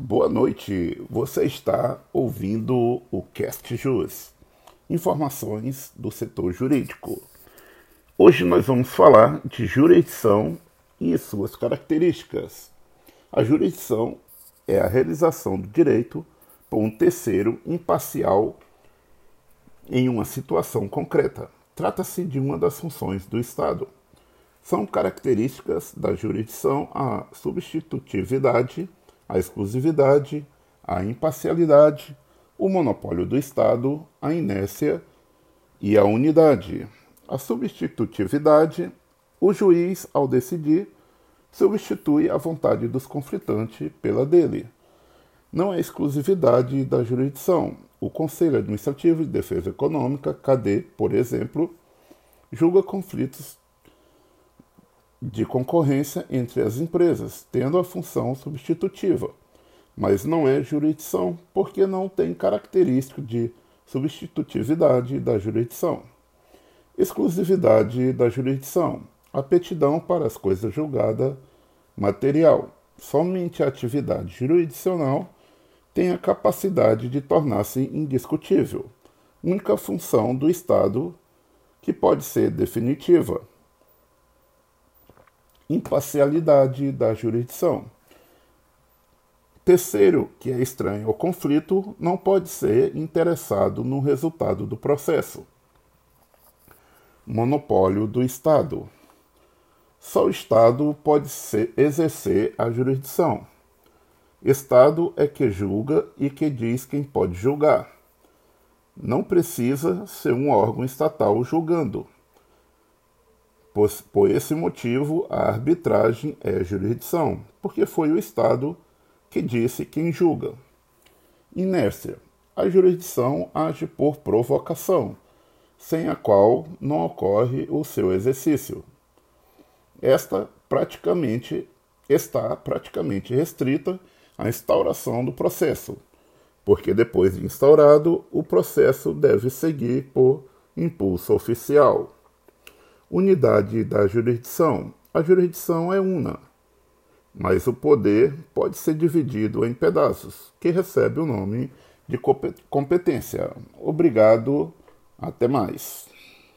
Boa noite. Você está ouvindo o Cast Jus, informações do setor jurídico. Hoje nós vamos falar de jurisdição e suas características. A jurisdição é a realização do direito por um terceiro imparcial em uma situação concreta. Trata-se de uma das funções do Estado. São características da jurisdição a substitutividade a exclusividade, a imparcialidade, o monopólio do Estado, a inércia e a unidade. A substitutividade, o juiz, ao decidir, substitui a vontade dos conflitantes pela dele. Não é exclusividade da jurisdição. O Conselho Administrativo de Defesa Econômica, CAD, por exemplo, julga conflitos de concorrência entre as empresas, tendo a função substitutiva, mas não é jurisdição porque não tem característica de substitutividade da jurisdição. Exclusividade da jurisdição. Aptidão para as coisas julgadas material. Somente a atividade jurisdicional tem a capacidade de tornar-se indiscutível. Única função do Estado que pode ser definitiva imparcialidade da jurisdição. Terceiro, que é estranho ao conflito, não pode ser interessado no resultado do processo. Monopólio do Estado. Só o Estado pode ser, exercer a jurisdição. Estado é que julga e que diz quem pode julgar. Não precisa ser um órgão estatal julgando. Por, por esse motivo, a arbitragem é jurisdição, porque foi o Estado que disse quem julga. Inércia. A jurisdição age por provocação, sem a qual não ocorre o seu exercício. Esta praticamente está praticamente restrita à instauração do processo, porque depois de instaurado, o processo deve seguir por impulso oficial. Unidade da jurisdição. A jurisdição é una, mas o poder pode ser dividido em pedaços, que recebe o nome de competência. Obrigado, até mais.